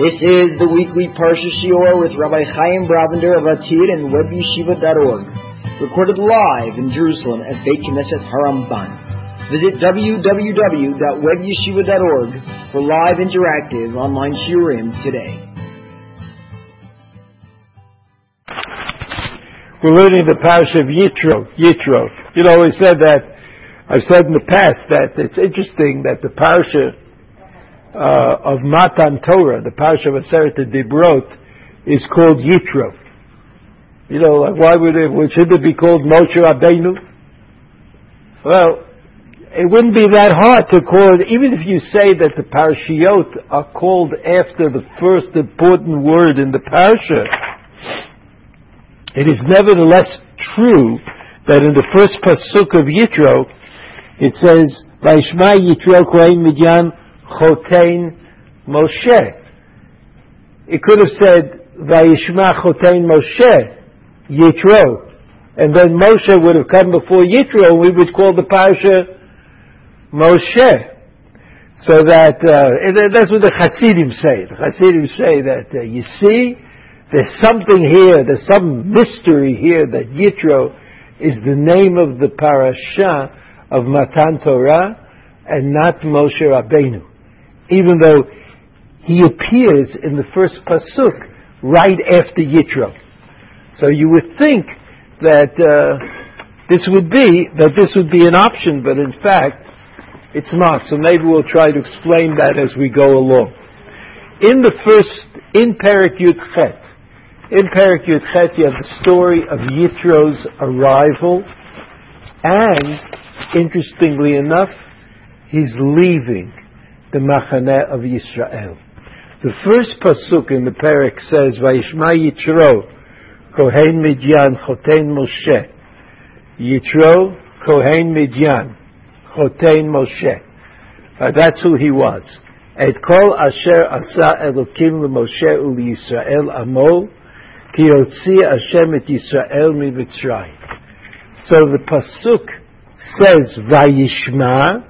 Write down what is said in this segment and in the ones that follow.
This is the weekly Parsha Shiur with Rabbi Chaim Brovender of Atid and WebYeshiva.org, recorded live in Jerusalem at Beit Knesset Haramban. Visit www.webyeshiva.org for live interactive online shiurim today. We're learning the Parsha of Yitro. Yitro. You know, we said that, I've said in the past that it's interesting that the Parsha uh, of Matan Torah, the Parsha of Aseret Dibrot, is called Yitro. You know, like why would it, should it be called Moshe Rabbeinu? Well, it wouldn't be that hard to call it, even if you say that the Parshiot are called after the first important word in the Parsha, it is nevertheless true that in the first pasuk of Yitro, it says, Vaishma Yitro Kohen Midyan Chotein Moshe. It could have said, Vayishma Chotein Moshe, Yitro. And then Moshe would have come before Yitro, and we would call the parasha Moshe. So that, uh, that's what the Hasidim say. The Hasidim say that, uh, you see, there's something here, there's some mystery here that Yitro is the name of the parasha of Matan Torah and not Moshe Rabbeinu even though he appears in the first pasuk right after Yitro. So you would think that uh, this would be that this would be an option, but in fact, it's not. So maybe we'll try to explain that as we go along. In the first, in Perik Yud Chet, in Perik Yud Chet, you have the story of Yitro's arrival, and interestingly enough, he's leaving the Machaneh of Yisrael. The first pasuk in the parak says, "Vayishma Yitro, Kohen Midyan, Chotein Moshe." Yitro, Kohen Midyan, Chotein Moshe. Uh, that's who he was. Et kol asher asa Elokim leMoshe uLiYisrael amo, ki yotzi Hashem et Yisrael miVitzrayim. So the pasuk says, "Vayishma."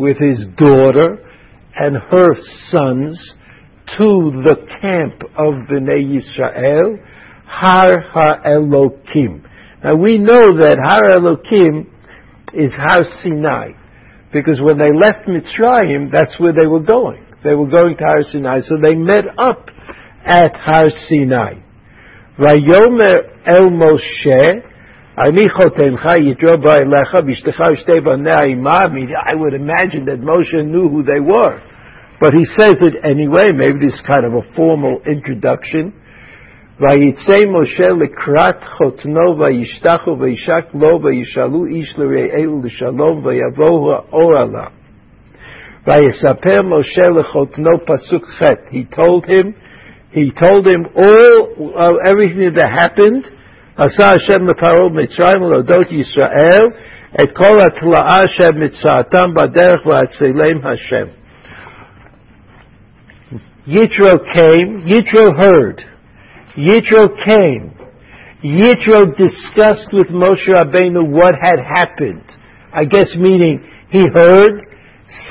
with his daughter and her sons to the camp of Bnei Yisrael, Har HaElokim. Now we know that Har Elokim is Har Sinai, because when they left Mitzrayim, that's where they were going. They were going to Har Sinai, so they met up at Har Sinai. Vayomer El Moshe, I would imagine that Moshe knew who they were. But he says it anyway, maybe this is kind of a formal introduction. ויצא משה לקראת חותנו וישתחו וישק לו וישאלו איש לרעהו לשלום ויבואו האור עליו. ויספר משה לחותנו פסוק ח' He told him, he told him all, uh, everything that happened, עשה השם לפרעה מצרים ולהודות ישראל את כל התלאה אשר מצאתם בדרך והצילם השם. Yitro came, Yitro heard, Yitro came, Yitro discussed with Moshe Rabbeinu what had happened. I guess meaning he heard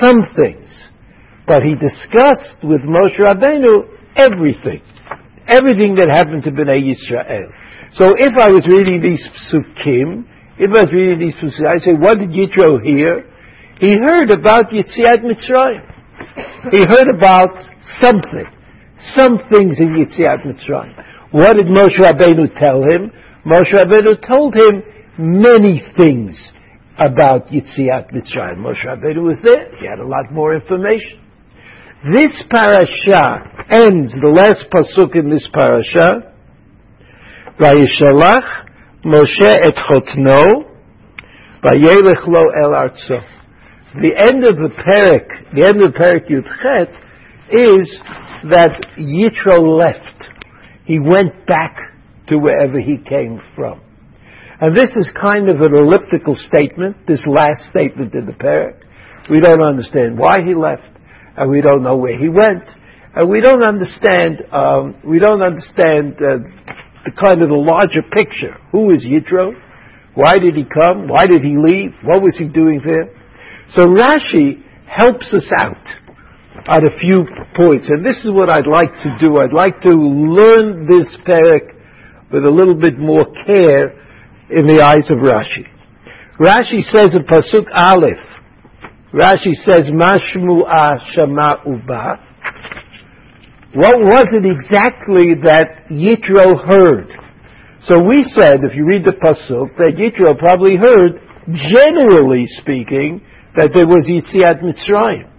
some things, but he discussed with Moshe Rabbeinu everything, everything that happened to Bnei Yisrael. So if I was reading these psukim, if I was reading these psukim, I say, what did Yitro hear? He heard about Yitziat Mitzrayim. He heard about something, some things in Yitziat Mitzrayim. What did Moshe Rabbeinu tell him? Moshe Rabbeinu told him many things about Yitziat Mitzrayim. Moshe Rabbeinu was there. He had a lot more information. This parasha ends, the last pasuk in this parasha, וישלח משה את חותנו, וילך לו אל ארצו. The end of the parak, the end of the parak Yudchet, is that Yitro left. he went back to wherever he came from. And this is kind of an elliptical statement, this last statement in the parak. We don't understand why he left, and we don't know where he went, and we don't understand, um, we don't understand uh, the kind of the larger picture. Who is Yitro? Why did he come? Why did he leave? What was he doing there? So Rashi helps us out at a few points, and this is what I'd like to do. I'd like to learn this parak with a little bit more care in the eyes of Rashi. Rashi says in Pasuk Aleph, Rashi says, Mashmu'a Shama Uba. What was it exactly that Yitro heard? So we said, if you read the Pasuk, that Yitro probably heard, generally speaking, that there was Yitziat Mitzrayim.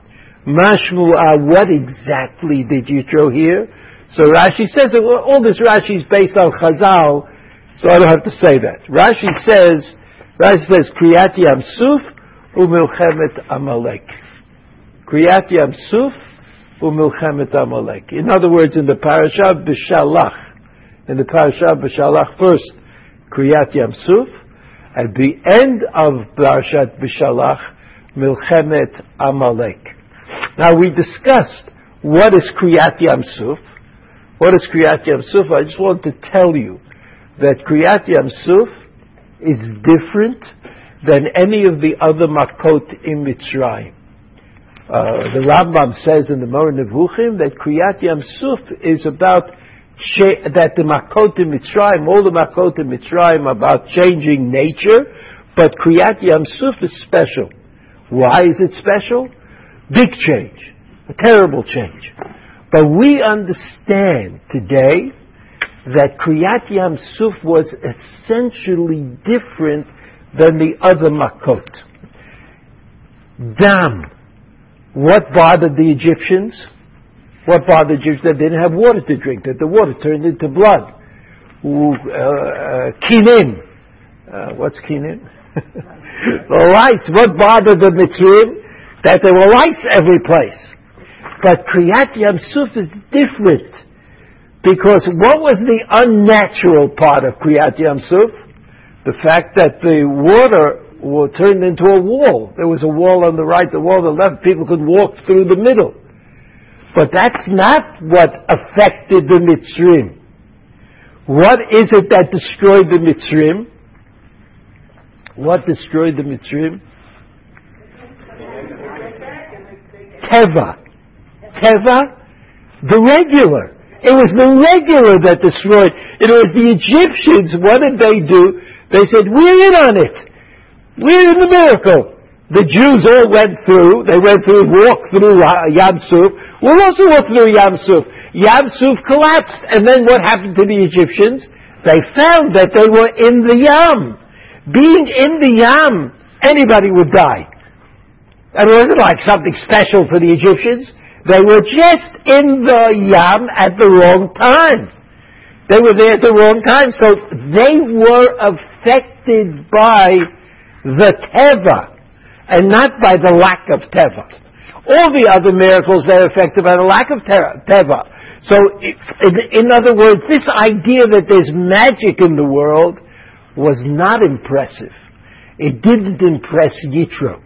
Mashmu'a, uh, what exactly did Yitro hear? So Rashi says all this Rashi is based on Chazal, so I don't have to say that. Rashi says, Rashi says, Kriyat Yam Suf u'milchemet Amalek. Kriyat Yam Suf u'milchemet Amalek. In other words, in the parasha B'Shalach, in the parasha B'Shalach first, Kriyat Yam Suf, at the end of Parashat B'Shalach, Milchemet Amalek. Now we discussed what is Kriyat Yam Suf. What is Kriyat Yam Suf? I just want to tell you that Kriyat Yam Suf is different than any of the other Makot in Mitzrayim. Uh, the Rambam says in the Moreh Nevuchim that Kriyat Yam Suf is about cha- that the Makotim Mitzrayim, all the Makotim Mitzrayim about changing nature, but Kriyat Yam Suf is special. Why is it special? Big change. A terrible change. But we understand today that Kriyat Yam Suf was essentially different than the other Makot. Dam. What bothered the Egyptians? What bothered the Egyptians? That they didn't have water to drink, that the water turned into blood. Uh, uh, kinim. Uh, what's kinim? lice. What bothered the Mitzrayim? That there were lice every place. But Kriyat Yam Suf is different. Because what was the unnatural part of Kriyat Yam Suf? The fact that the water turned into a wall. There was a wall on the right, the wall on the left. People could walk through the middle. But that's not what affected the Mitzrayim. What is it that destroyed the Mitzrayim? What destroyed the Mitzrayim? Teva. Teva, the regular. It was the regular that destroyed. It was the Egyptians. What did they do? They said, we're in on it. We're in the miracle. The Jews all went through. They went through, walked through uh, Yam Suf. We'll also walk through Yam Suf. Yam Suf collapsed. And then what happened to the Egyptians? They found that they were in the Yam being in the Yam, anybody would die. And it wasn't like something special for the Egyptians. They were just in the Yam at the wrong time. They were there at the wrong time, so they were affected by the Teva, and not by the lack of Teva. All the other miracles, they're affected by the lack of Teva. So, in, other words, this idea that there's magic in the world was not impressive. It didn't impress Yitro.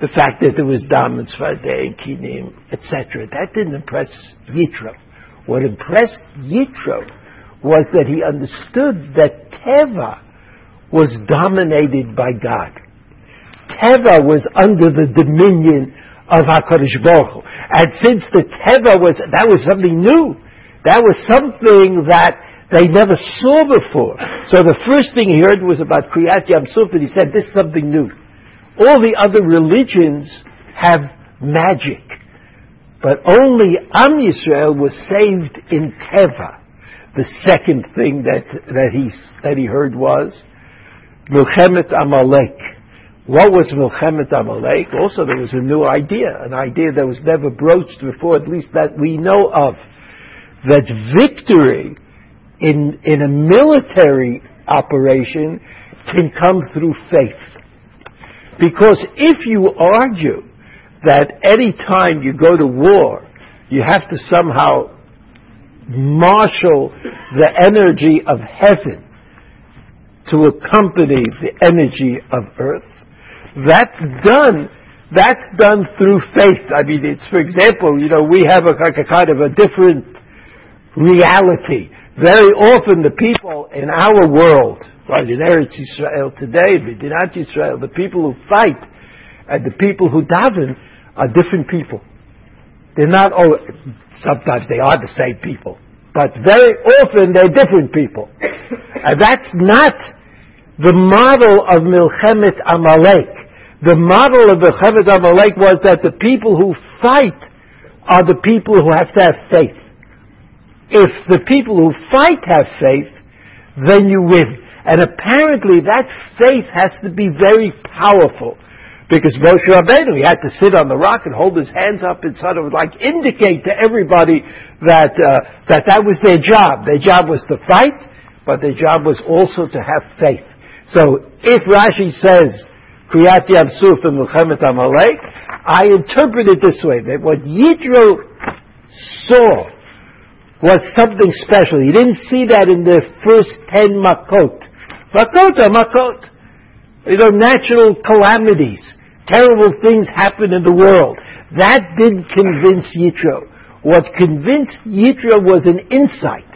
The fact that there was Dam and Svadeh, Kinim, etc. That didn't impress Yitro. What impressed Yitro was that he understood that Teva was dominated by God. Teva was under the dominion of HaKadosh Baruch Hu. And since the Teva was, that was something new. That was something that they never saw before. So the first thing he heard was about Kriyat Yam Suf, and he said, this is something new. All the other religions have magic. But only Am Yisrael was saved in Teva. The second thing that, that, he, that he heard was Milchemet Amalek. What was Milchemet Amalek? Also, there was a new idea, an idea that was never broached before, at least that we know of. That victory in, in a military operation can come through faith. Because if you argue that any time you go to war, you have to somehow marshal the energy of heaven to accompany the energy of earth. That's done. That's done through faith. I mean, it's for example, you know, we have a, like a kind of a different reality. Very often, the people in our world, right, in Eretz Israel today, Medinat Israel, the people who fight and the people who daven are different people. They're not all, sometimes they are the same people, but very often they're different people. and that's not the model of Milchemet Amalek. The model of Milchemet Amalek was that the people who fight are the people who have to have faith. If the people who fight have faith, then you win. And apparently that faith has to be very powerful. Because Moshe Rabbeinu, he had to sit on the rock and hold his hands up and sort of like indicate to everybody that, uh, that that was their job. Their job was to fight, but their job was also to have faith. So if Rashi says, Kriyat Yam Suf and Milchemet Amalek, I interpret it this way, that what Yitro saw was something special. He didn't see that in the first ten Makot. Makot are Makot. You know, natural calamities terrible things happen in the world. That didn't convince Yitro. What convinced Yitro was an insight.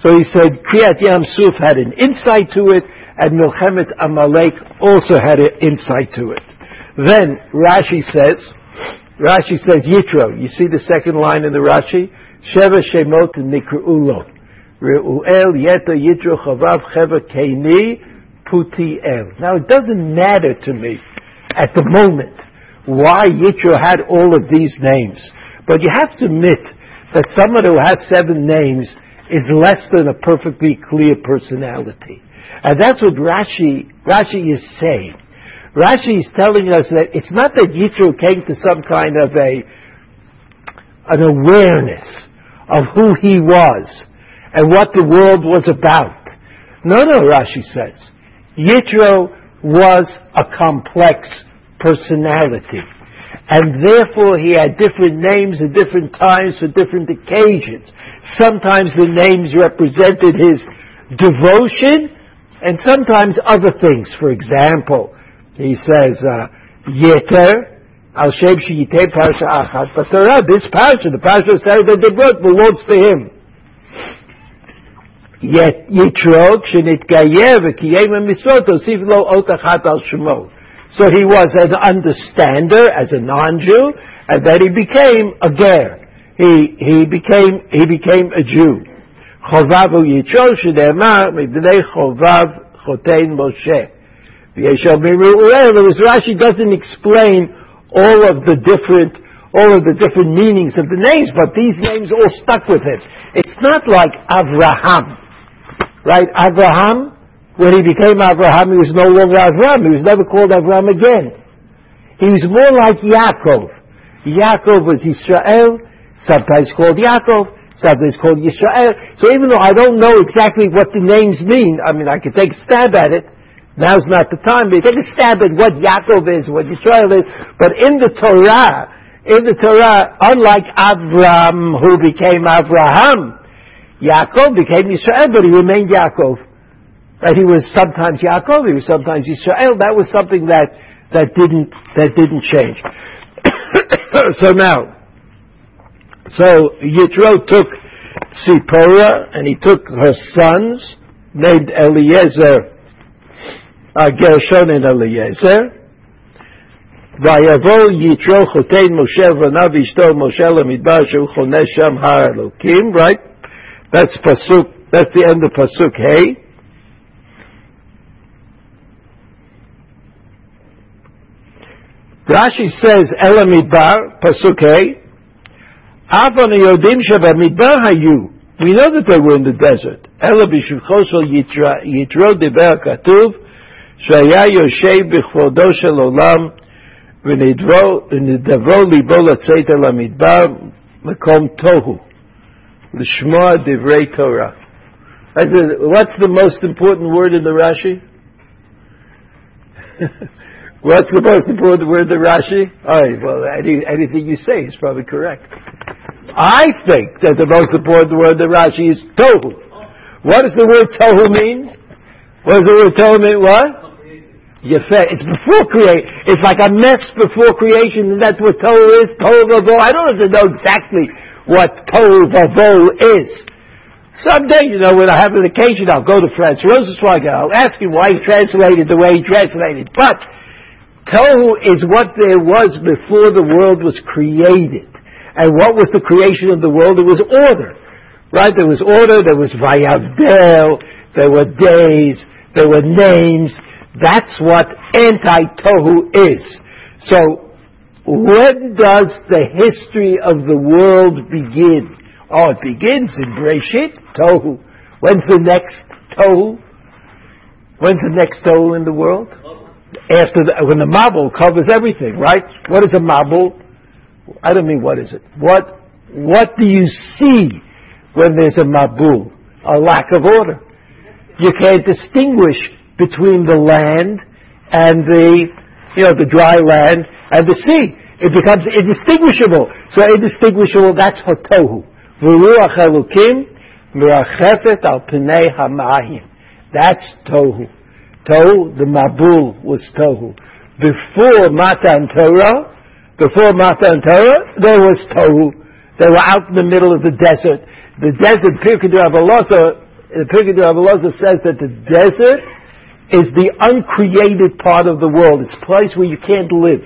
So he said Kriyat Yam Suf had an insight to it, and Milchemet Amalek also had an insight to it. Then Rashi says, Rashi says Yitro. You see the second line in the Rashi? Sheva Shemot Nikru'ulo. Reuel Yeta Yitro Chavav Cheva Keini Putiel. Now it doesn't matter to me at the moment why Yitro had all of these names. But you have to admit that someone who has seven names is less than a perfectly clear personality. And that's what Rashi, Rashi is saying. Rashi is telling us that it's not that Yitro came to some kind of a, an awareness of who he was and what the world was about. No, no, Rashi says. Yitro was a complex personality. And therefore he had different names at different times for different occasions. Sometimes the names represented his devotion and sometimes other things. For example, he says, uh, Yeter, Al Shem Shiyiteh Parsha achas, but this Parsha, the Parsha of Aseret Dibrot, belongs to him. Yet Yitro, Kshenitgayev, Kiyem Misrot, Osif Lo otachat Al shemo." So he was an understander as a non-Jew, and then he became a ger. He, he became, he became a Jew. חובב הוא יתרו שנאמר מפני חובב חותן משה. ויש Whereas Rashi doesn't explain all of the different, all of the different meanings of the names, but these names all stuck with him. It's not like Avraham, Right? Abraham, when he became Abraham, he was no longer Abraham. He was never called Abraham again. He was more like Yaakov. Yaakov was Israel, sometimes called Yaakov, sometimes called Yisrael. So even though I don't know exactly what the names mean, I mean, I could take a stab at it. Now's not the time, but take a stab at what Yaakov is, what Yisrael is. But in the Torah, in the Torah, unlike Abraham, who became Abraham, Yaakov became Yisrael, but he remained Yaakov. That he was sometimes Yaakov, he was sometimes Yisrael. That was something that, that didn't, that didn't change. so now, so Yitro took Sipora and he took her sons, named Eliezer, uh, Gershon and Eliezer. ויבוא יתרו חותן משה ובניו ואשתו משה למדבר שהוא חונה שם הר אלוקים, right? That's pasuk. That's the end of pasuk Hey. Rashi says Elamidbar pasuk Hey. We know that they were in the desert. Ela b'shivcho shel yitro diber katuv shaya yoshev b'chvodo shel olam ונדברו ליבו לצאת אל המדבר מקום תוהו. L'shma divrei Torah. What's the most important word in the Rashi? What's the most important word in the Rashi? All right, well, any, anything you say is probably correct. I think that the most important word the Rashi is tohu. What does the word tohu mean? What does the word tohu mean? What? Yefeh. It's before creation. It's like a mess before creation, and that's what tohu is. Tohu vavo. I don't have to know exactly what tohu vavo is. Someday, you know, when I have an occasion, I'll go to Franz Rosenzweig I'll ask him why he translated the way he translated. But tohu is what there was before the world was created. And what was the creation of the world? It was order. Right? There was order, there was Vayavdel, there were days, there were names. That's what anti-Tohu is. So, when does the history of the world begin? Oh, it begins in Breshit, Tohu. When's the next Tohu? When's the next Tohu in the world? After the, when the Mabul covers everything, right? What is a Mabul? I don't mean what is it. What, what do you see when there's a mabul, a lack of order. You can't distinguish between the land and the, you know, the dry land and the sea. It becomes indistinguishable. So indistinguishable, that's hotohu. V'ruach elukim mirachefet al pnei hamahim. That's tohu. Tohu, the mabul was tohu. Before Matan Torah, before Matan Torah, there was tohu. They were out in the middle of the desert the desert, Pirkei Avalosa, the Pirkei Avalosa says that the desert is the uncreated part of the world. It's a place where you can't live.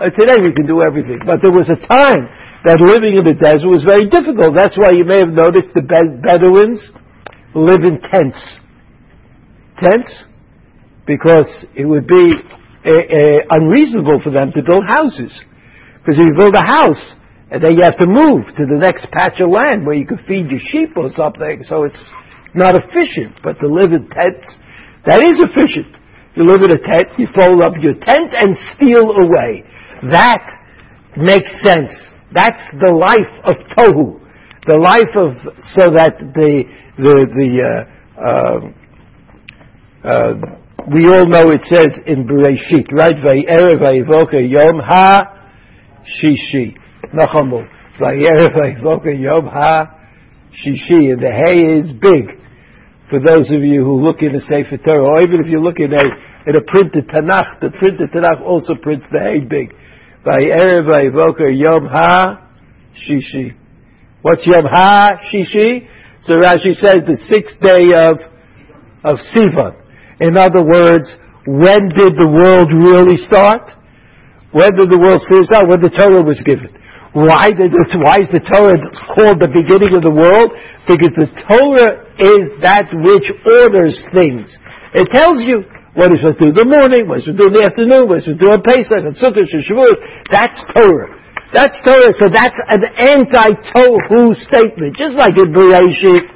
Uh, today we can do everything, but there was a time that living in the desert was very difficult. That's why you may have noticed the Bedouins live in tents. Tents? Because it would be uh, uh, unreasonable for them to build houses. Because if you build a house, and then you have to move to the next patch of land where you can feed your sheep or something. So it's not efficient. But to live in tents, that is efficient. You live in a tent, you fold up your tent and steal away. That makes sense. That's the life of tohu. The life of, so that the, the, the, uh, uh, uh, we all know it says in Bereshit, right? Vayivoka yom ha shishi. Nachamu. Yom Ha Shishi. And the hay is big. For those of you who look in the Sefer Torah, or even if you look in a, in a printed Tanakh, the printed Tanakh also prints the hay big. Yom Ha Shishi. What's Yom Ha Shishi? So Rashi says the sixth day of, of Sivan. In other words, when did the world really start? Did the world start? When the Torah was given. Why, did why is the Torah called the beginning of the world? Because the Torah is that which orders things. It tells you what you're supposed to do in the morning, what you're supposed to do in the afternoon, what you're supposed to do on Pesach, and Sukkot, and Shavuot. That's Torah. That's Torah. So that's an anti-Tohu statement. Just like in Bereshit.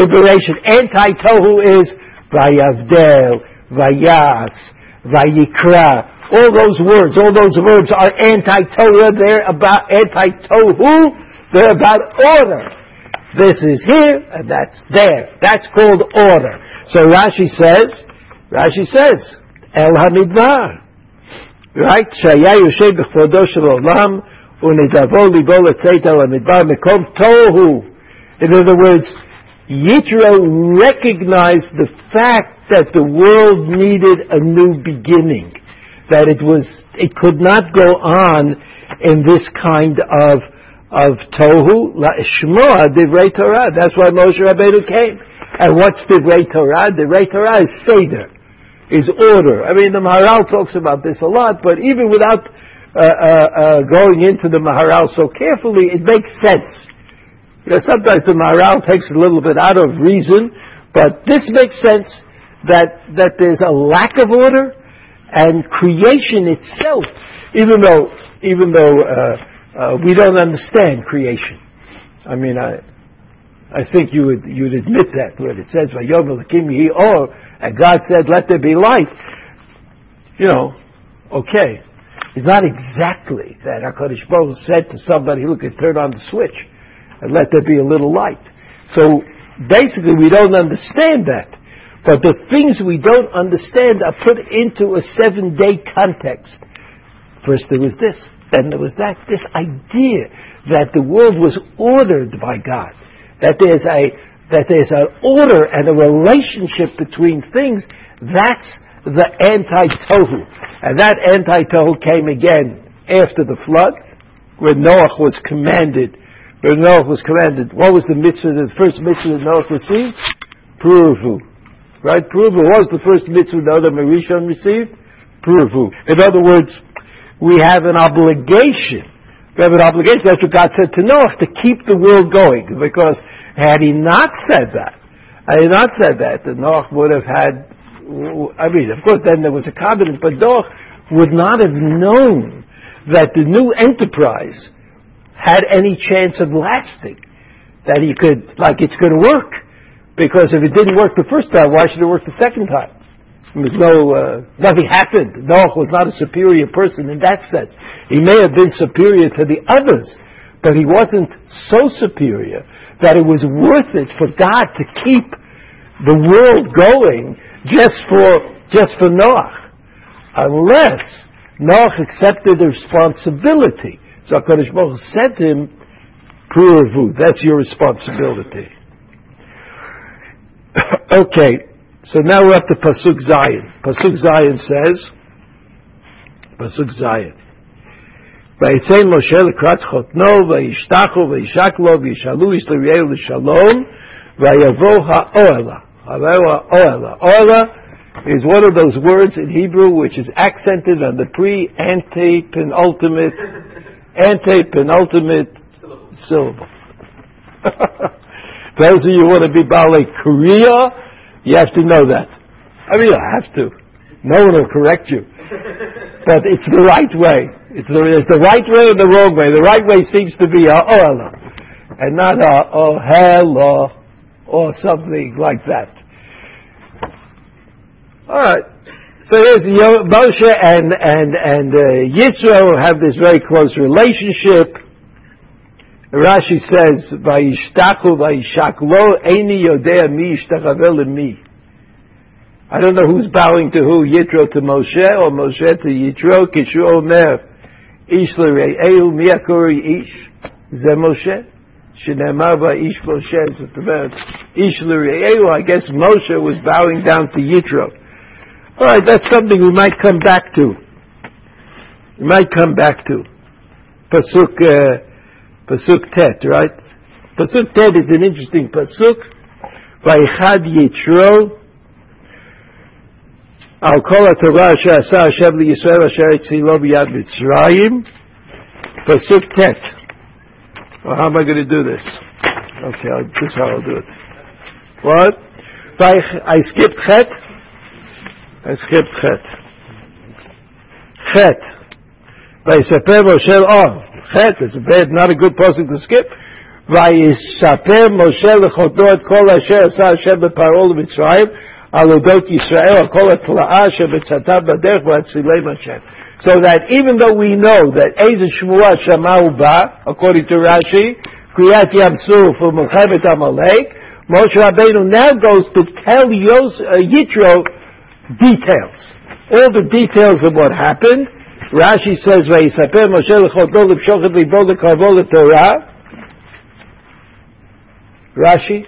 In Bereshit, anti-Tohu is Vayavdel, Vayas, Vayikra, all those words, all those words are anti-Torah, they're about anti-Tohu, they're about order. This is here, and that's there. That's called order. So Rashi says, Rashi says, El Hamidbar. Right? Shaya Yoshe B'chvodo Shel Olam, Unidavo Libo Letzeit El Hamidbar Mekom Tohu. In other words, Yitro recognized the fact that the world needed a new beginning that it was, it could not go on in this kind of, of tohu, shmoa, divrei Torah. That's why Moshe Rabbeinu came. And what's divrei Torah? Divrei Torah is seder, is order. I mean, the Maharal talks about this a lot, but even without uh, uh, uh, going into the Maharal so carefully, it makes sense. You know, sometimes the Maharal takes a little bit out of reason, but this makes sense that, that there's a lack of order and creation itself, even though even though uh, uh, we don't understand creation. I mean, I I think you would you would admit that when it says "Vayom Elokim or and God said, "Let there be light." You know, okay, it's not exactly that Hakadosh Baruch said to somebody, "Look, turn on the switch and let there be a little light." So basically, we don't understand that. But the things we don't understand are put into a seven day context. First there was this, then there was that. This idea that the world was ordered by God, that there's a, that there's an order and a relationship between things, that's the anti-tohu. And that anti-tohu came again after the flood, when Noah was commanded, when Noah was commanded, what was the mitzvah, the first mitzvah that Noah received? Pruvu. Right? Pruvu. Was the first mitzvah that Adam Rishon received? Pruvu. In other words, we have an obligation. We have an obligation. That's what God said to Noah, to keep the world going. Because had he not said that, had he not said that, then Noah would have had, I mean, of course then there was a covenant, but Noah would not have known that the new enterprise had any chance of lasting. That he could, like it's going to work. Because if it didn't work the first time, why should it work the second time? There was no, uh, nothing happened. Noah was not a superior person in that sense. He may have been superior to the others, but he wasn't so superior that it was worth it for God to keep the world going just for, just for Noah. Unless Noah accepted the responsibility. So HaKadosh Baruch said to him, Puravu, that's your responsibility. okay, so now we're up to Pasuk Zayin. Pasuk Zayin says, Pasuk Zayin. ויצא משה לקראת חותנו, וישתחו וישקלו, וישאלו ישלריהו לשלום, ויבוא האוהלה. Oela. Oela is one of those words in Hebrew which is accented on the pre, ante, penultimate, ante, penultimate syllable. Those of you who want to be Baalei Korea, you have to know that. I mean, you have to. No one will correct you. But it's the right way. It's the, it's the right way or the wrong way. The right way seems to be a ohela, and not a ohela or something like that. All right. So here's Moshe and and and uh, Yisro have this very close relationship. Rashi says, "Vayishtaku vayishaklo eni yodea mi yishtachavel mi." I don't know who's bowing to who, Yitro to Moshe or Moshe to Yitro. Kishu Omer, Ish l'rei'eu miyakuri ish ze Moshe. Shenema ish Moshe. It's the word Ish. I guess Moshe was bowing down to Yitro. All right, that's something we might come back to. We might come back to pasuk. Uh, Pasuk Tet, right? Pasuk Tet is an interesting Pasuk. Vayichad Yitro, על כל התורה שעשה השם לישראל אשר הצילו ביד מצרים, פסוק ט'. Well, how am I going to do this? Okay, I'll, this is how I'll do it. What? I skipped chet. I skipped chet. Chet. ויספר משה, oh, chet, it's a bad, not a good person to skip. ויספר משה לחותנו את כל אשר עשה השם בפרעה למצרים, על אודות ישראל, על כל התלאה שבצאתה בדרך והצילם השם. So that even though we know that Ezer Shmuah Shamahu Ba, according to Rashi, Kriyat Yam Suf Melchemet Amalek, Moshe Rabbeinu now goes to tell Yos, uh, Yitro details. All the details of what happened. Rashi says, Vayisaper Moshe L'choto L'pshochet Libo L'karvo L'Torah. Rashi?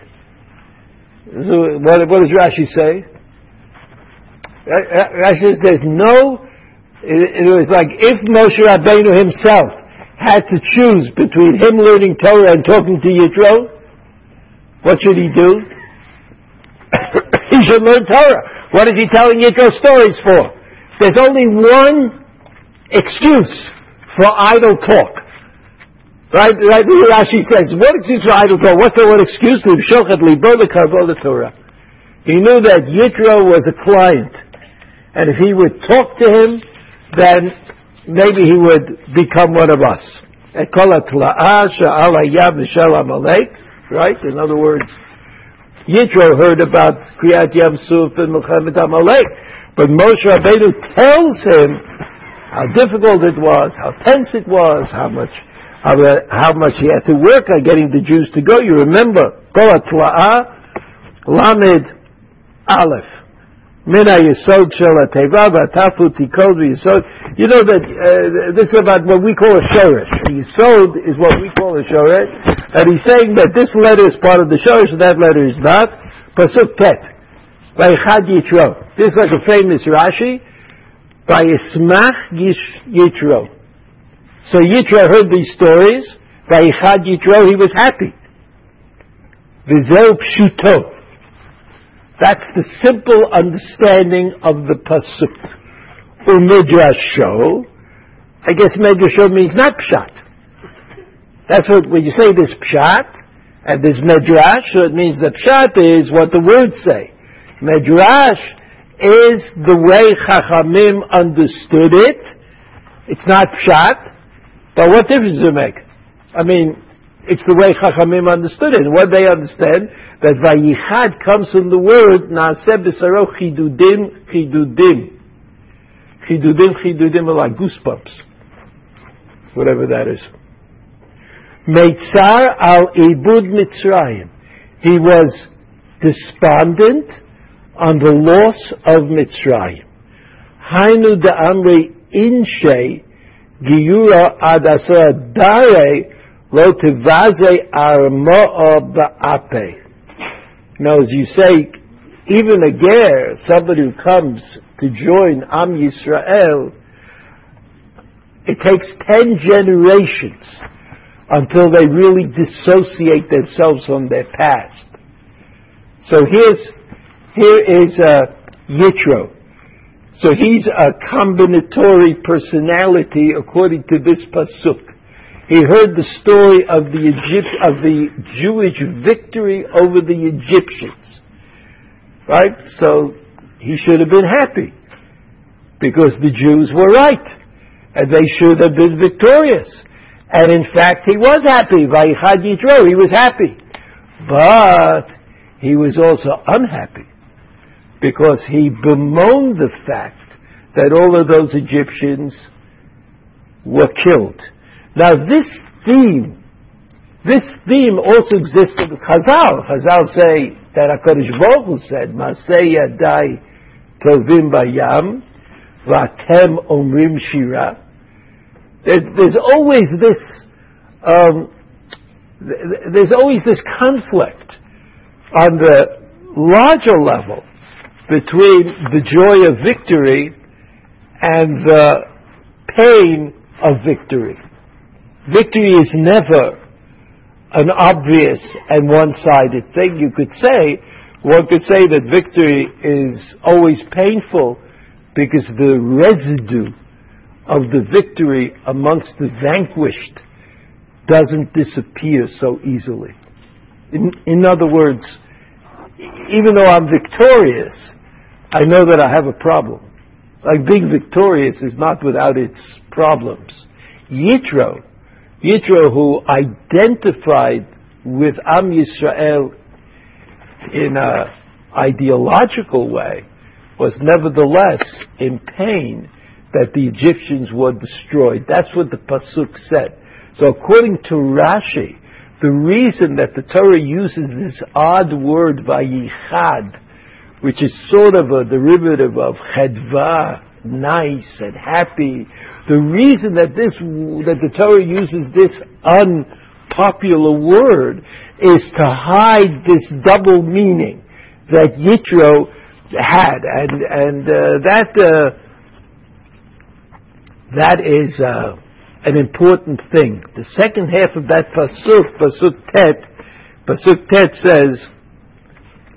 What, what does Rashi say? Rashi says there's no, it, it was like if Moshe Rabbeinu himself had to choose between him learning Torah and talking to Yitro, what should he do? he should learn Torah. What is he telling Yitro stories for? There's only one excuse for idle talk. Right, right, Rashi says, what excuse for idle talk? What's the one excuse to Shochet the Torah? He knew that Yitro was a client. And if he would talk to him, then maybe he would become one of us. Right? In other words, Yitro heard about Kriyat Yam Suf and Milchemet Amalek. But Moshe Rabbeinu tells him how difficult it was, how tense it was, how much how, how much he had to work on getting the Jews to go. You remember, Kol Lamed Aleph. Mina Yisod Shel. You know that uh, this is about what we call a shoresh. Yisod is what we call a shoresh, and he's saying that this letter is part of the shoresh, and that letter is not. Pasuk Tet. Vaychad. This is like a famous Rashi. Vayismach Yitro. So Yitro heard these stories. Vayichad Yitro, he was happy. V'zeu Pshuto. That's the simple understanding of the pasuk. Umidrasho, I guess midrasho means not pshat. That's what when you say this pshat and this medrash, so it means the pshat is what the words say. Medrash is the way Chachamim understood it. It's not pshat, but what difference does it make? I mean, it's the way Chachamim understood it. What they understand, that Vayichad comes from the word Naaseh B'saro Chidudim Chidudim. Chidudim Chidudim are like goosebumps. Whatever that is. Meitzar al Ibud Mitzrayim. He was despondent on the loss of Mitzrayim. Hainu de Amri Inshe Giyura Adasa Dare Lo Tivaze Armoa Ba'ape. Now, as you say, even a ger, somebody who comes to join Am Yisrael, it takes ten generations until they really dissociate themselves from their past. So here's, here is uh, Yitro. So he's a combinatory personality according to this pasuk. He heard the story of the Egypt, of the Jewish victory over the Egyptians. Right? So he should have been happy because the Jews were right and they should have been victorious. And in fact, he was happy. Vayichad Yitro, he was happy. But he was also unhappy because he bemoaned the fact that all of those Egyptians were killed. Now this theme, this theme also exists in Chazal. Chazal say that HaKadosh Baruch Hu said, Masei Yadai Tovim Bayam, Vatem Omrim Shira. There's always this, um, there's always this conflict on the larger level between the joy of victory and the pain of victory. Victory is never an obvious and one-sided thing. You could say, one could say that victory is always painful because the residue of the victory amongst the vanquished doesn't disappear so easily. In, in other words, even though I'm victorious, I know that I have a problem. Like being victorious is not without its problems. Yitro Yitro, who identified with Am Yisrael in an ideological way, was nevertheless in pain that the Egyptians were destroyed. That's what the Pasuk said. So according to Rashi, the reason that the Torah uses this odd word vayichad, which is sort of a derivative of chedva, nice and happy, the reason that this, that the Torah uses this unpopular word is to hide this double meaning that Yitro had, and and uh, that uh, that is uh, an important thing. The second half of that pasuk, pasuk tet, pasuk tet says,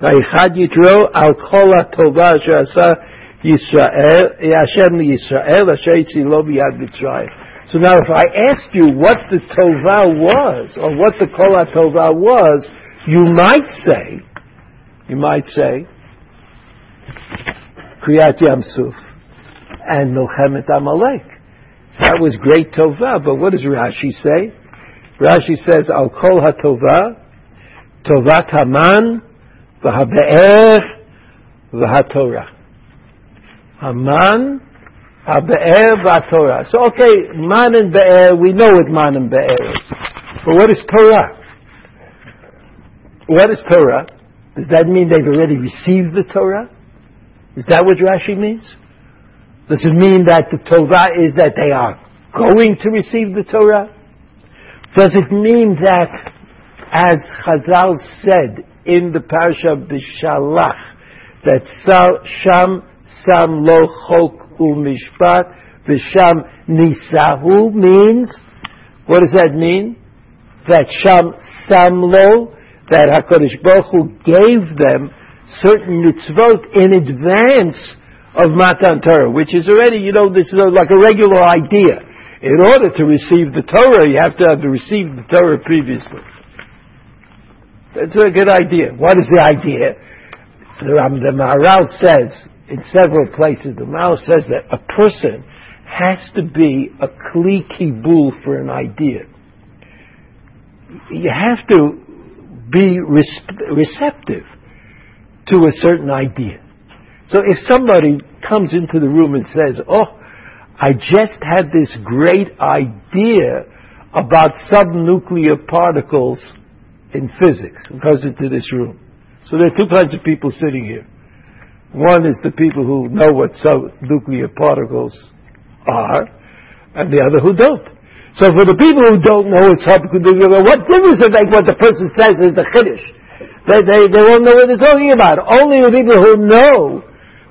"Vayichad Yitro al kol tova Yisrael, eh, Hashem Yisrael, Asher Lo B'Yad Mitzrayim. So now if I asked you what the Tovah was, or what the Kol Tovah was, you might say, you might say, Kriyat Yamsuf and Milchemet Amalek. That was great Tovah, but what does Rashi say? Rashi says, Al Kol HaTovah, Tovat Haman, V'Habe'er, V'HaTorah. Haman, Be'er Torah. So okay, Man and Be'er, we know what Man and Be'er is. But what is Torah? What is Torah? Does that mean they've already received the Torah? Is that what Rashi means? Does it mean that the Torah is that they are going to receive the Torah? Does it mean that, as Chazal said in the parasha B'Shalach, that Sham Sam Lo Chok Mishpat V'Sham Nisahu means, what does that mean? That Sham Sam Lo, that HaKadosh Baruch Hu gave them certain mitzvot in advance of Matan Torah, which is already, you know, this is like a regular idea. In order to receive the Torah, you have to have received the Torah previously. That's a good idea. What is the idea? The, um, the Maharal says in several places, the Maharal says that a person has to be a kli kibul for an idea. You have to be receptive to a certain idea. So if somebody comes into the room and says, Oh, I just had this great idea about subnuclear particles in physics, comes into this room. So there are two kinds of people sitting here. One is the people who know what subnuclear particles are, and the other who don't. So for the people who don't know what subnuclear, what difference does it make what the person says is a chiddush? They, they, they won't know what they're talking about. Only the people who know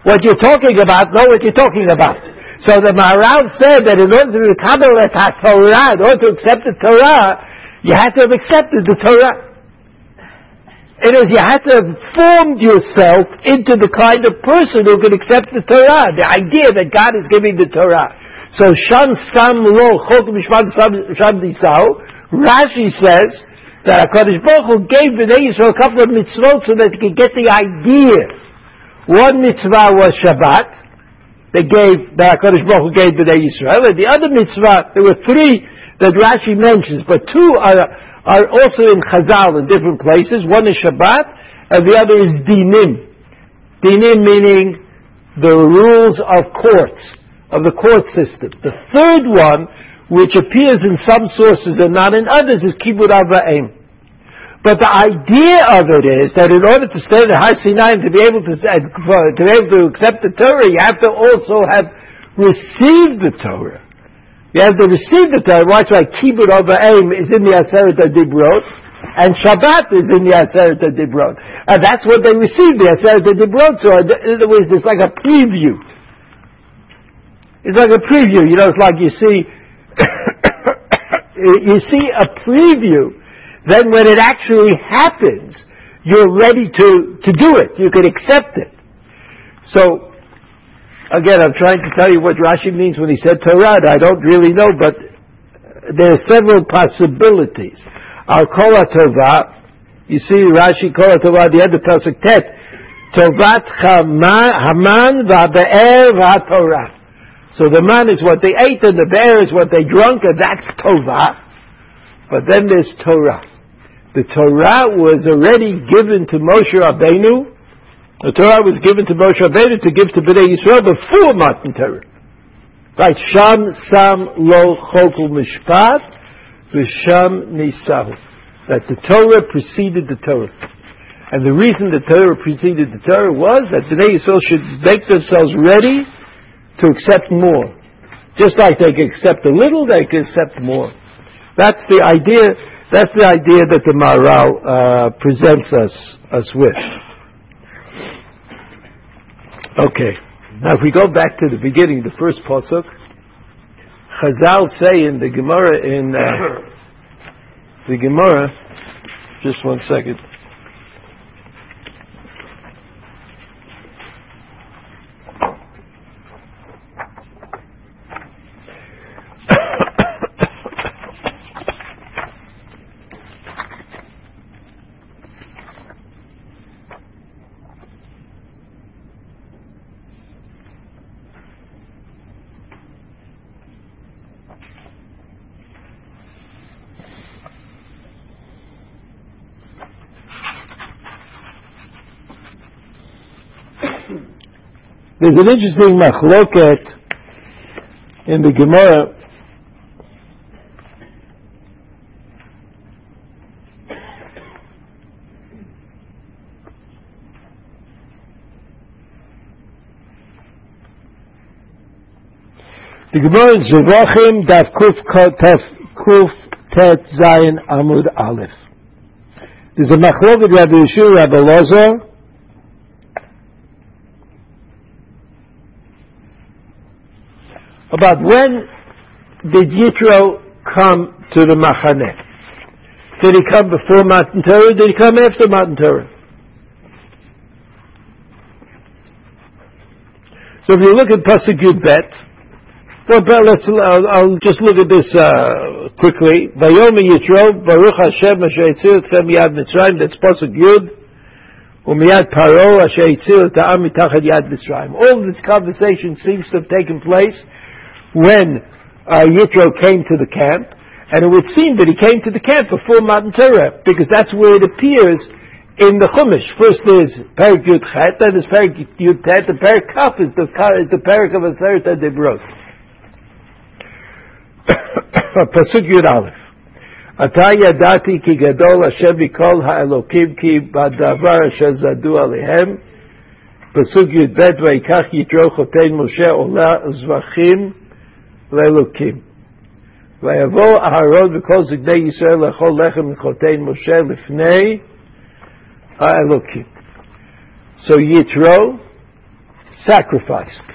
what you're talking about know what you're talking about. So the Maharal said that in order to recover the Torah, in order to accept the Torah, you have to have accepted the Torah. It is you have to have formed yourself into the kind of person who can accept the Torah, the idea that God is giving the Torah. So Sham Sam Lo Chok Mishpat Sham Rashi says that HaKadosh Baruch Hu gave Bnei Yisrael a couple of mitzvot so that they could get the idea. One mitzvah was Shabbat. They gave, that HaKadosh Baruch Hu gave Bnei Yisrael. And the other mitzvah, there were three that Rashi mentions, but two are, are also in Chazal in different places. One is Shabbat, and the other is Dinim. Dinim meaning the rules of courts, of the court system. The third one which appears in some sources and not in others, is kibbud ava'im. But the idea of it is that in order to stand at Har Sinai and to be able to, to be able to accept the Torah, you have to also have received the Torah. You have to receive the Torah. Watch why over aim is in the Aseret Dibrot, and Shabbat is in the Aseret Dibrot. And that's what they receive, the Aseret Dibrot. So in other words, it's like a preview. It's like a preview. You know, it's like you see you see a preview, then when it actually happens, you're ready to, to do it. You can accept it. So, again, I'm trying to tell you what Rashi means when he said Torah. I don't really know, but there are several possibilities. Al Kol Tova, you see Rashi Kol Tova, the end of Tet, Tovat Haman Va'be'er Va'torah. So the man is what they ate and the bear is what they drank and that's Tova. But then there's Torah. The Torah was already given to Moshe Rabbeinu. The Torah was given to Moshe Rabbeinu to give to Bnei Yisrael before Matan Torah. Right, Sham Sam Lo Chokul Mishpat V'Sham Nisahu. That the Torah preceded the Torah. And the reason the Torah preceded the Torah was that Bnei Yisrael should make themselves ready to accept more. Just like they can accept a little, they can accept more. That's the idea. That's the idea that the Maharal uh, presents us us with. Okay. Now, if we go back to the beginning, the first pasuk, Chazal say in the Gemara in uh, the Gemara. Just one second. there's an interesting machloket in the Gemara. The Gemara in Zerachim, Daf Kuf Tef Kuf Tet Zayin Amud Aleph. There's a machloket Rabbi Yeshua Rabbi Lozor, about when did Yitro come to the Machaneh? Did he come before Matan Torah? Did he come after Matan Torah? So if you look at Pasuk Yud Bet, well, let's, I'll, I'll, just look at this uh, quickly. Vayomi Yitro, Baruch Hashem Asher Yitzil Tzem Yad Mitzrayim, that's Pasuk Yud, Umiyad Paro Asher Yitzil Ta'am Mitachad Yad Mitzrayim. All this conversation seems to have taken place when uh, Yitro came to the camp, and it would seem that he came to the camp before Matan Torah, because that's where it appears in the Chumash. First there's Perik Yud Chet, then there's Perik Yud Tet, the Perik Kaf is the, is the Perik of Aseret Dibrot. Pasuk Yud Aleph. Ataya ki gadol Hashem b'kol ha'elokim ki badavar asher zadu. Pasuk Yud Bet v'ikach yitro chotein Moshe ola zvachim. לאלוקים ויבוא אהרון וכל זקני ישראל לאכול לחם מחותן משה לפני האלוקים So Yitro sacrificed.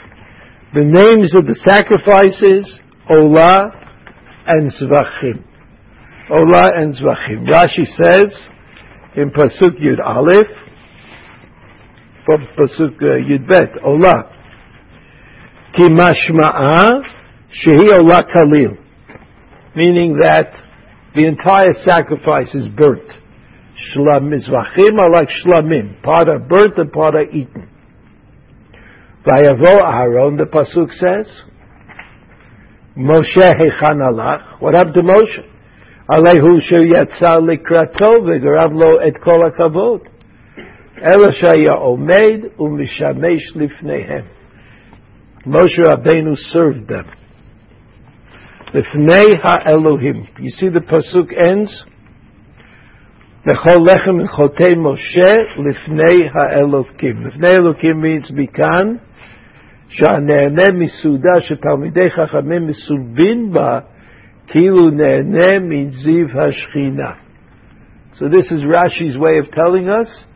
The names of the sacrifices Ola and Zvachim. Ola and Zvachim. Rashi says in Pasuk Yud Aleph, from Pasuk uh, Yud Bet, Ola. Ki mashma'a shehi Ola Kalil. Meaning that the entire sacrifice is burnt. Shlam Zvachim are like shlamim. Part are burnt and part are eaten. Vayavo Aaron, the Pasuk says, Moshe Hechan Alach. What happened to Moshe? Alehu Yatsa Likrato v'garav et kol hakavod. Ela shaya omed u'mishamesh lifnehem. Moshe Rabbeinu served them. Lifnei ha-Elohim. You see the pasuk ends? Lechol lechem and chotei Moshe lifnei ha-Elohim. Lifnei Elohim means mikan שהנהנה מסעודה שתלמידי חכמים מסולבין בה, כאילו נהנה מזיו השכינה. So this is Rashi's way of telling us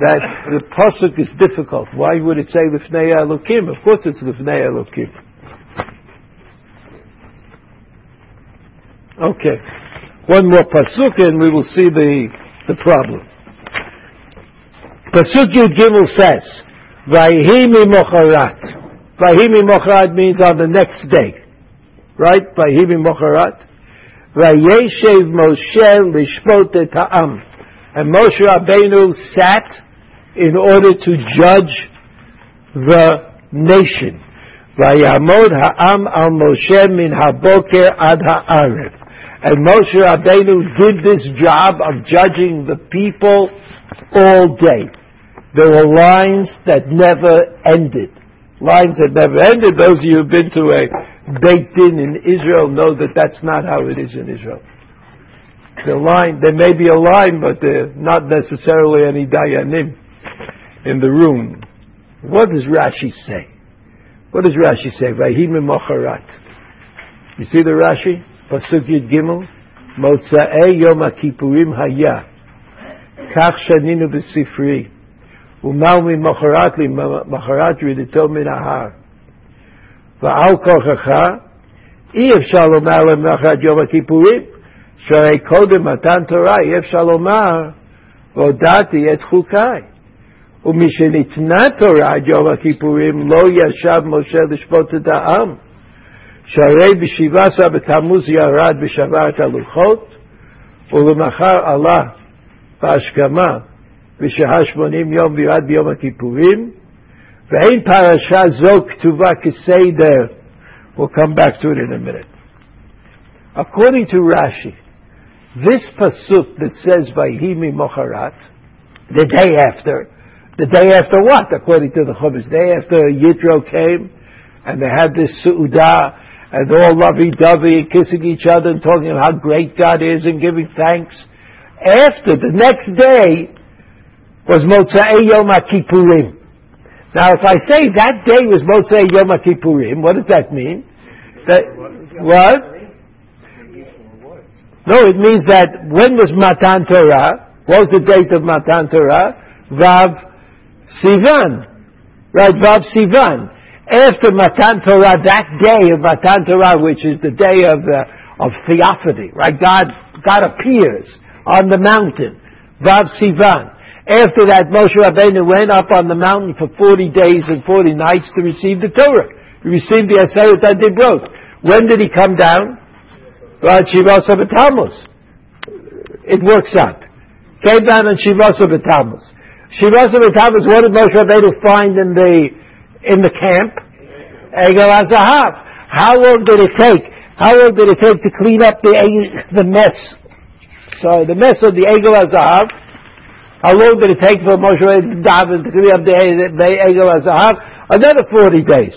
that the pasuk is difficult. Why would it say lifnei Elokim? Of course, it's lifnei Elokim. Okay, one more pasuk, and we will see the the problem. Pasuk Yud Gimel says, Vayhimi mocharat. Vayhimi mocharat means on the next day. Right? Vayhimi mocharat. Vayeshev Moshe lishpot et ha'am. And Moshe Rabbeinu sat in order to judge the nation. Vayamod ha'am al Moshe min haboker ad ha'arev. And Moshe Rabbeinu did this job of judging the people all day. There were lines that never ended. Lines that never ended. Those of you who've been to a Beit Din in Israel know that that's not how it is in Israel. The line, there may be a line, but there's not necessarily any dayanim in the room. What does Rashi say? What does Rashi say? Vahim mocharat. You see the Rashi? Yud Gimel. Motza'e Yom HaKippurim Haya. Kach shaninu b'sifri. ומהו ממחרת למחרת ירידתו מן ההר. ועל כוחך אי אפשר לומר למחרת יום הכיפורים, שהרי קודם מתן תורה אי אפשר לומר והודעתי את חוקיי. ומשניתנה תורה עד יום הכיפורים לא ישב משה לשפוט את העם, שהרי בשבעה עשר בתמוז ירד ושבר את הלוחות, ולמחר עלה בהשכמה ושהה שמונים יום וירד ביום הכיפורים, ואין פרשה זו כתובה כסדר. We'll come back to it in a minute. According to Rashi, this pasuk that says Vayhimi Mocharat, the day after, the day after what? According to the Chumash, the day after Yitro came, and they had this Su'udah, and all lovey-dovey, and kissing each other and talking about how great God is and giving thanks. After, the next day, was Motzei Yom HaKippurim. Now, if I say that day was Motzei Yom HaKippurim, what does that mean? That, what? No, it means that when was Matan Torah? What was the date of Matan Torah? Vav Sivan. Right, Vav Sivan. After Matan Torah, that day of Matan Torah, which is the day of the, of theophany, right? God, God appears on the mountain. Vav Sivan. After that, Moshe Rabbeinu went up on the mountain for 40 days and 40 nights to receive the Torah. He received the Aseret Adibrot. When did he come down? Right, Shivasa B'Tammuz. It works out. Came down on Shivasa B'Tammuz. Shivasa B'Tammuz, what did Moshe Rabbeinu find in the, in the camp? Egel HaZahav. How long did it take? How long did it take to clean up the, the mess? So the mess of the Egel HaZahav. How long did it take for Moshe Rabbeinu to clean up the, Egel HaZahav? Another 40 days.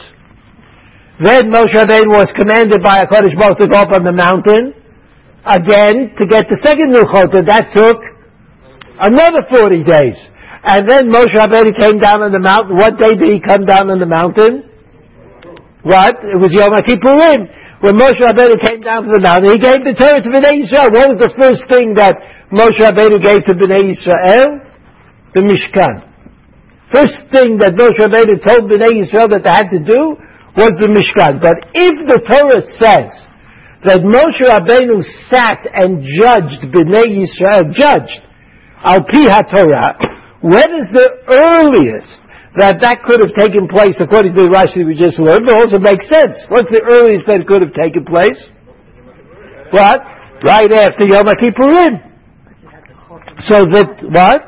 Then Moshe Rabbeinu was commanded by a Kodesh Baruch to go up on the mountain again to get the second Luchota. That took another 40 days. And then Moshe Rabbeinu came down on the mountain. What day did he come down on the mountain? What? It was Yom Kippurim. When Moshe Rabbeinu came down from the mountain, he gave the Torah to Bnei Yisrael. What was the first thing that Moshe Rabbeinu gave to Bnei Yisrael? The Mishkan. First thing that Moshe Rabbeinu told Bnei Yisrael that they had to do was the Mishkan. But if the Torah says that Moshe Rabbeinu sat and judged Bnei Yisrael, judged Al Pi HaTorah, when is the earliest that that could have taken place according to the Rashi we just learned? It also makes sense. What's the earliest that it could have taken place? What? Right after Yom Kippurim. So that, what?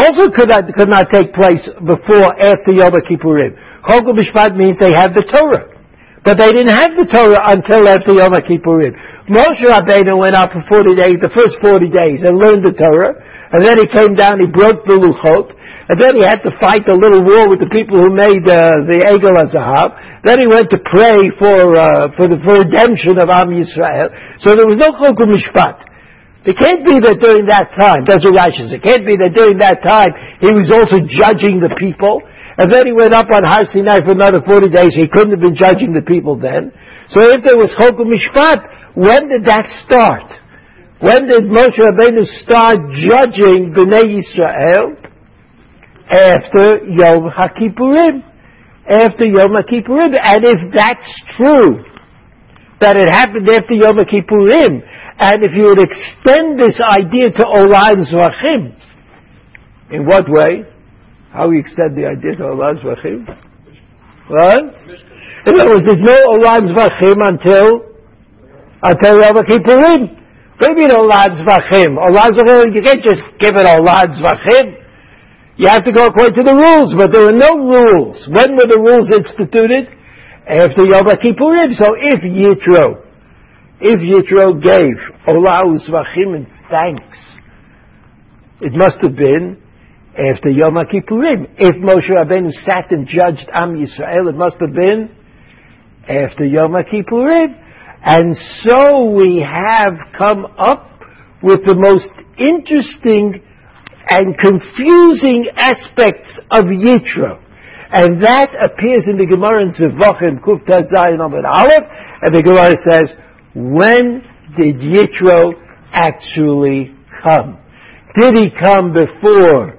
also could not, could not take place before, after Yom Kippurim. Chok Mishpat means they had the Torah. But they didn't have the Torah until after Yom Kippurim. Moshe Rabbeinu went out for 40 days, the first 40 days, and learned the Torah. And then he came down, he broke the Luchot. And then he had to fight a little war with the people who made uh, the Egel HaZahav. Then he went to pray for, uh, for the for redemption of Am Yisrael. So there was no Chok Mishpat. It can't be that during that time, that's what Rashi it can't be that during that time he was also judging the people, and then he went up on Har Sinai for another 40 days, he couldn't have been judging the people then. So if there was Chok Mishpat, when did that start? When did Moshe Rabbeinu start judging Bnei Yisrael? After Yom HaKippurim. After Yom HaKippurim. And if that's true, that it happened after Yom Kippurim, and if you would extend this idea to Olam Zvachim, in what way? How we extend the idea to Olam Zvachim? What? In other words, there's no Olam Zvachim until until Yom Kippurim. Maybe Olam Zvachim. Olam Zvachim, you can't just give it Olam Zvachim. You have to go according to the rules, but there are no rules. When were the rules instituted? After Yom Kippurim. So if Yitro if Yitro gave Olah Uzvachim in thanks, it must have been after Yom Kippurim. If Moshe Rabbeinu sat and judged Am Yisrael, it must have been after Yom Kippurim. And so we have come up with the most interesting and confusing aspects of Yitro. And that appears in the Gemara in Zevachim, Kuftat Zayin Amud Aleph, and the Gemara says, when did Yitro actually come? Did he come before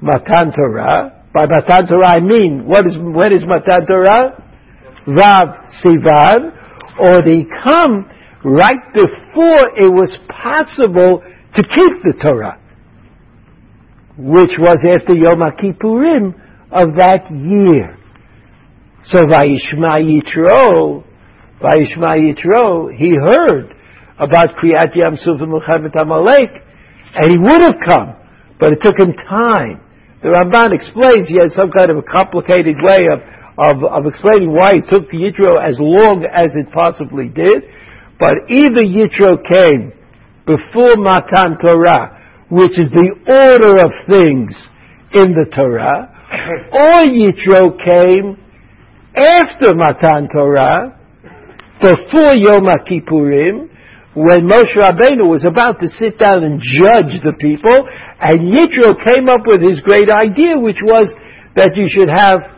Matan Torah? By Matan Torah I mean, what is, when is Matan Torah? Vav Sivan. Or they come right before it was possible to keep the Torah? Which was after Yom Kippurim of that year. So Vaishma Yitro Vaishma Yitro, he heard about Kriyat Yam Suf and Milchemet Amalek, and he would have come, but it took him time. The Ramban explains he had some kind of a complicated way of, of, of explaining why it took Yitro as long as it possibly did, but either Yitro came before Matan Torah, which is the order of things in the Torah, or Yitro came after Matan Torah, before Yom Kippurim, when Moshe Rabbeinu was about to sit down and judge the people, and Yitro came up with his great idea, which was that you should have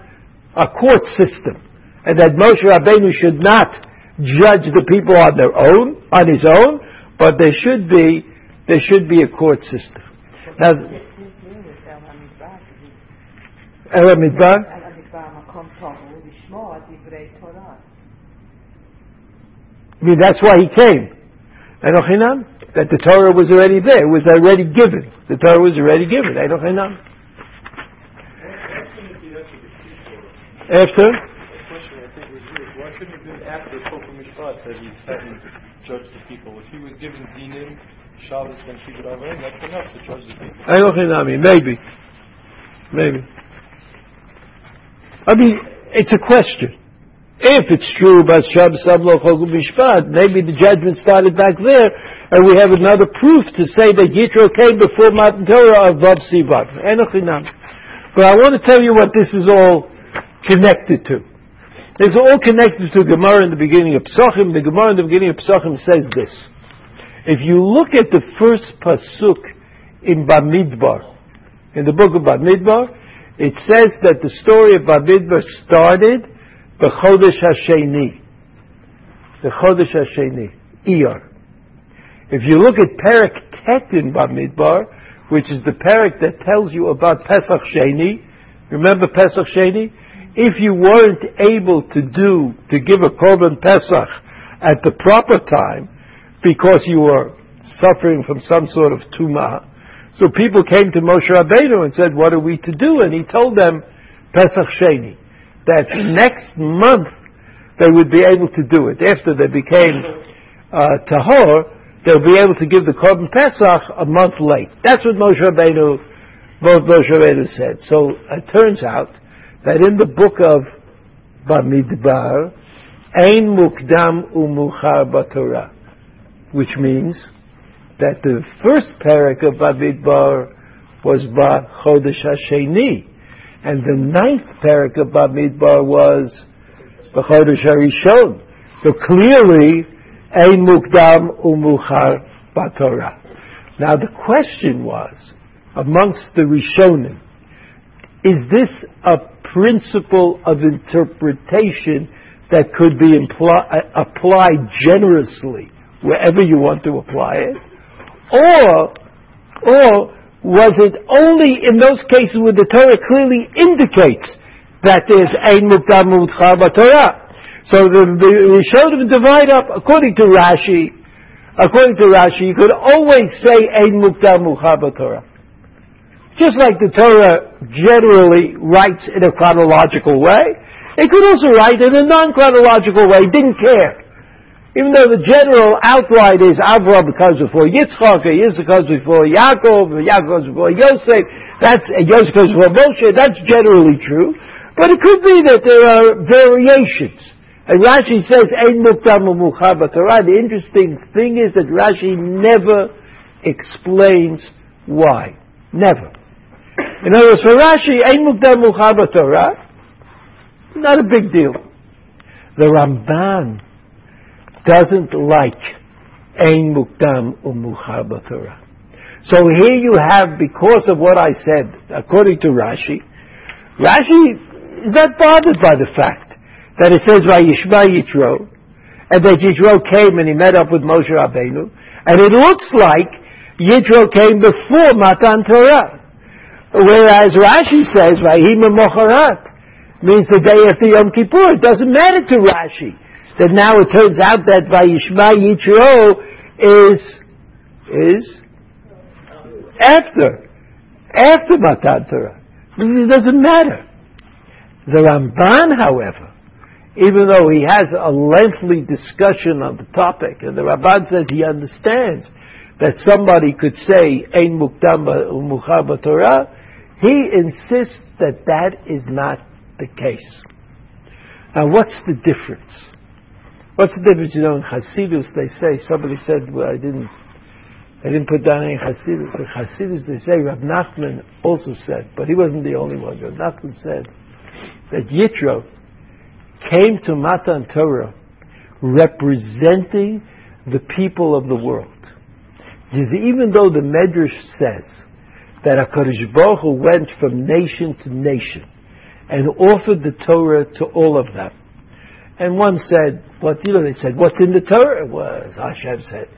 a court system. and that Moshe Rabbeinu should not judge the people on their own, on his own, but there should be there should be a court system. Now, El Midbar. I mean, that's why he came. That the Torah was already there, was already given. The Torah was already given. After? Why couldn't have been after Kofa Mishpat that he sat and judged the people? If he was given dinim, Shabbos, and Shigud Avayim, that's enough to judge the people. I don't know, Enochinami, maybe. Maybe. I mean, it's a question. If it's true about Shabbos Avlo Chogum Mishpat, maybe the judgment started back there, and we have another proof to say that Yitro came before Matan Torah of Vav Sivan. But I want to tell you what this is all connected to. It's all connected to Gemara in the beginning of Pesachim. The Gemara in the beginning of Pesachim says this. If you look at the first pasuk in Bamidbar, in the book of Bamidbar, it says that the story of Bamidbar started B'chodesh Hasheni. The Chodesh Hasheni. Iyar. If you look at Perak Tet in Bamidbar, which is the Perak that tells you about Pesach Sheni, remember Pesach Sheni? If you weren't able to do, to give a Korban Pesach at the proper time, because you were suffering from some sort of tumah, so people came to Moshe Rabbeinu and said, what are we to do? And he told them, Pesach Sheni that next month they would be able to do it. After they became uh, tahor, they'll be able to give the korban pesach a month late. That's what Moshe Rabbeinu, both Moshe Rabbeinu said. So it turns out that in the book of Bamidbar, Ein Mukdam Umuchar Batorah, which means that the first parak of Bamidbar was Ba Chodesh Hasheni, and the ninth parak of Bamidbar was B'chodesh Harishon. So clearly, Ein Mukdam Umuchar Batorah. Now the question was, amongst the Rishonim, is this a principle of interpretation that could be impl- applied generously wherever you want to apply it? Or, or was it only in those cases where the Torah clearly indicates that there's mutchar Torah? So the, the Rishonim divide up according to Rashi. According to Rashi, you could always say ein mukdam Torah. Just like the Torah generally writes in a chronological way, it could also write in a non-chronological way, didn't care. Even though the general outline is Avraham comes before Yitzchak, Yitzchak comes before Yaakov, Yaakov comes before Yosef, that's, Yosef comes before Moshe, that's generally true. But it could be that there are variations. And Rashi says, Ein mukdam Torah. The interesting thing is that Rashi never explains why. Never. In other words, for Rashi, Ein mukdam Torah, not a big deal. The Ramban doesn't like Ein Mukdam Umuchar Torah. So here you have, because of what I said, according to Rashi, Rashi is not bothered by the fact that it says Vayishma Yitro, and that Yitro came and he met up with Moshe Rabbeinu, and it looks like Yitro came before Matan Torah. Whereas Rashi says Vayim Mocharat means the day after Yom Kippur. It doesn't matter to Rashi that now it turns out that Vayishma Yitro is, is after, after Matan Torah. It doesn't matter. The Ramban, however, even though he has a lengthy discussion on the topic, and the Ramban says he understands that somebody could say Ein Mukdam Umuchar Torah, he insists that that is not the case. Now, what's the difference? What's the difference? You know, in Hasidus, they say, somebody said, well, I didn't, I didn't put down any Hasidus. In Hasidus, they say, Rav Nachman also said, but he wasn't the only one. Rav Nachman said that Yitro came to Matan Torah representing the people of the world. Because even though the Medrash says that HaKadosh Baruch Hu went from nation to nation and offered the Torah to all of them, And one said, what, you know, they said, what's in the Torah? Was Hashem said,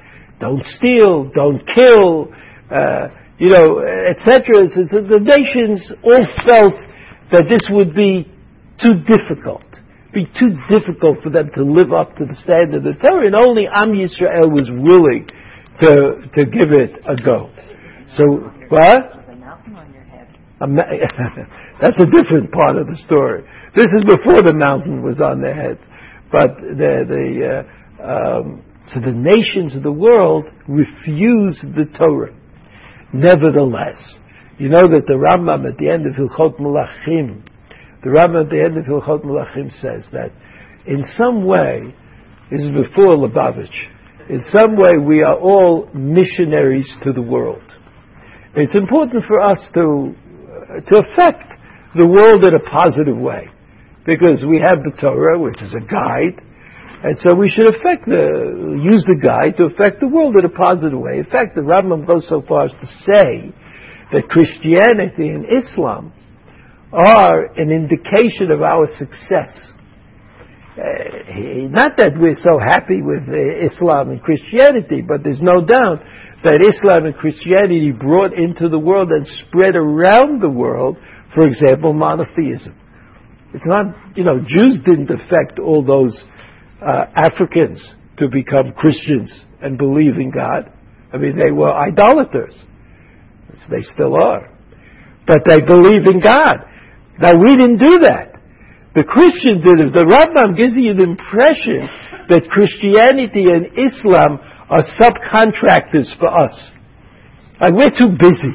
don't steal, don't kill, uh, you know, etc. So, so the nations all felt that this would be too difficult, be too difficult for them to live up to the standard of the Torah, and only Am Yisrael was willing to to give it a go. So what? That's a different part of the story. This is before the mountain was on their heads, but the the uh, um, so the nations of the world refused the Torah. Nevertheless, you know that the Rambam at the end of Hilchot Melachim, the Rambam at the end of Hilchot Melachim says that in some way, this is before Lubavitch, in some way we are all missionaries to the world. It's important for us to, uh, to affect the world in a positive way. Because we have the Torah, which is a guide, and so we should affect the, use the guide to affect the world in a positive way. In fact, the Rambam goes so far as to say that Christianity and Islam are an indication of our success. Uh, not that we're so happy with uh, Islam and Christianity, but there's no doubt that Islam and Christianity brought into the world and spread around the world, for example, monotheism. It's not, you know, Jews didn't affect all those uh, Africans to become Christians and believe in God. I mean, they were idolaters. They still are. But they believe in God. Now, we didn't do that. The Christians did it. The Rambam gives you the impression that Christianity and Islam are subcontractors for us. Like, we're too busy.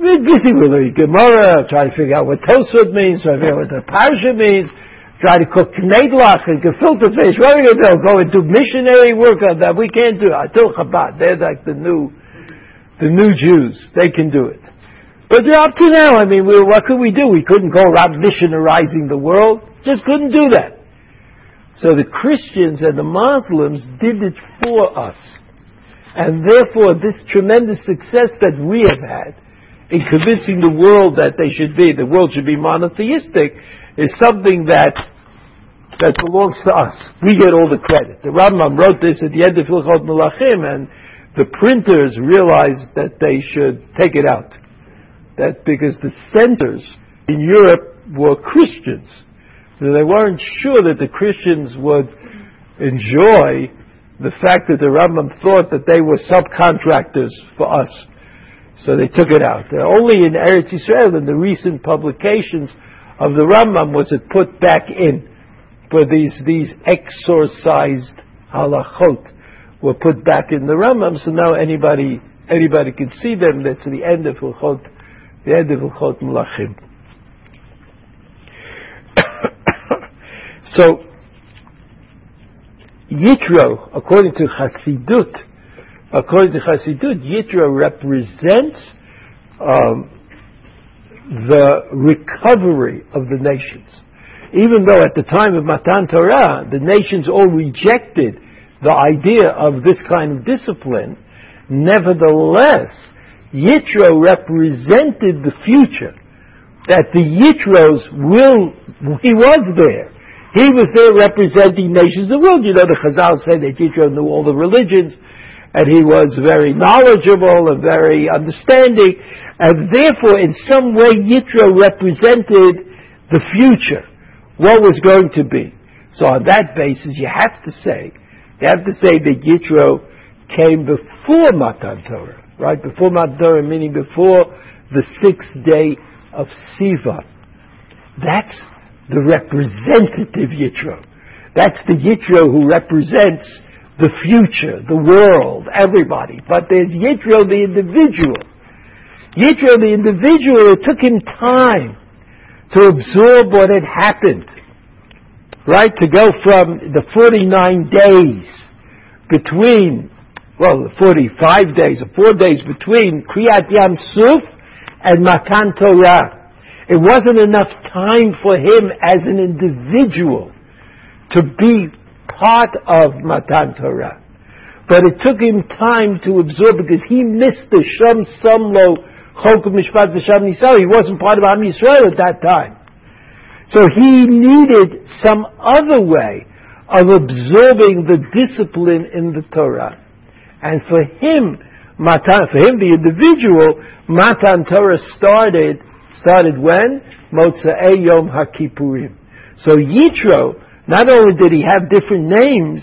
We're busy with the Gemara, trying to figure out what Tosfot means, trying to figure out what the Parsha means, trying to cook knedlach and gefilte fish. What are we going to do? Go and do missionary work on that? We can't do it. Atul Chabad. They're like the new, the new Jews. They can do it. But up to now, I mean, we, what could we do? We couldn't go around missionarizing the world. Just couldn't do that. So the Christians and the Muslims did it for us. And therefore, this tremendous success that we have had in convincing the world that they should be, the world should be monotheistic, is something that that belongs to us. We get all the credit. The Rambam wrote this at the end of Hilchot Melachim, and the printers realized that they should take it out. That because the centers in Europe were Christians, they weren't sure that the Christians would enjoy the fact that the Rambam thought that they were subcontractors for us. So they took it out. Only in Eretz Yisrael in the recent publications of the Rambam was it put back in, But these these exorcised halachot were put back in the Rambam, so now anybody anybody can see them. That's the end of Hilchot, the end of Hilchot Melachim. So Yitro, according to Chassidut, according to Chassidut, Yitro represents um, the recovery of the nations. Even though at the time of Matan Torah, the nations all rejected the idea of this kind of discipline, nevertheless, Yitro represented the future. That the Yitros will, he was there. He was there representing nations of the world. You know, the Chazal said that Yitro knew all the religions, and he was very knowledgeable and very understanding, and therefore, in some way, Yitro represented the future, what was going to be. So on that basis, you have to say, you have to say that Yitro came before Matan Torah, right? Before Matan Torah, meaning before the sixth day of Sivan. That's the representative Yitro. That's the Yitro who represents the future, the world, everybody. But there's Yitro, the individual, Yitro, the individual, it took him time to absorb what had happened. Right? To go from the 49 days between, well, the 45 days, or four days between Kriyat Yam Suf and Matan Torah. It wasn't enough time for him as an individual to be part of Matan Torah. But it took him time to absorb because he missed the Shem Samlo Chok Mishpat V'Sham Nisal. He wasn't part of Am Yisrael at that time. So he needed some other way of absorbing the discipline in the Torah. And for him, Matan, for him, the individual, Matan Torah started, started when? Motzei Yom HaKippurim. So Yitro, not only did he have different names,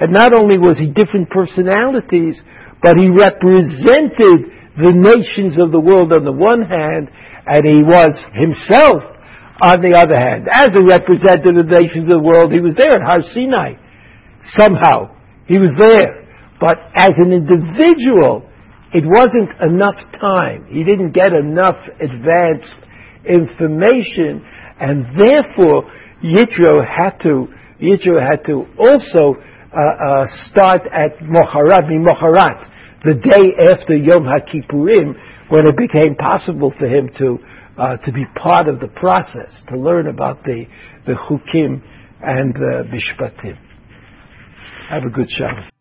and not only was he different personalities, but he represented the nations of the world on the one hand, and he was himself on the other hand. As a representative of the nations of the world, he was there at Har Sinai. Somehow. He was there. But as an individual, it wasn't enough time. He didn't get enough advanced information, and therefore Yitro had to Yitro had to also uh, uh, start at Mocharat, Mocharat, the day after Yom HaKippurim, when it became possible for him to uh, to be part of the process, to learn about the the Chukim and the Mishpatim. Have a good Shabbat.